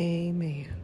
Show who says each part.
Speaker 1: Amen.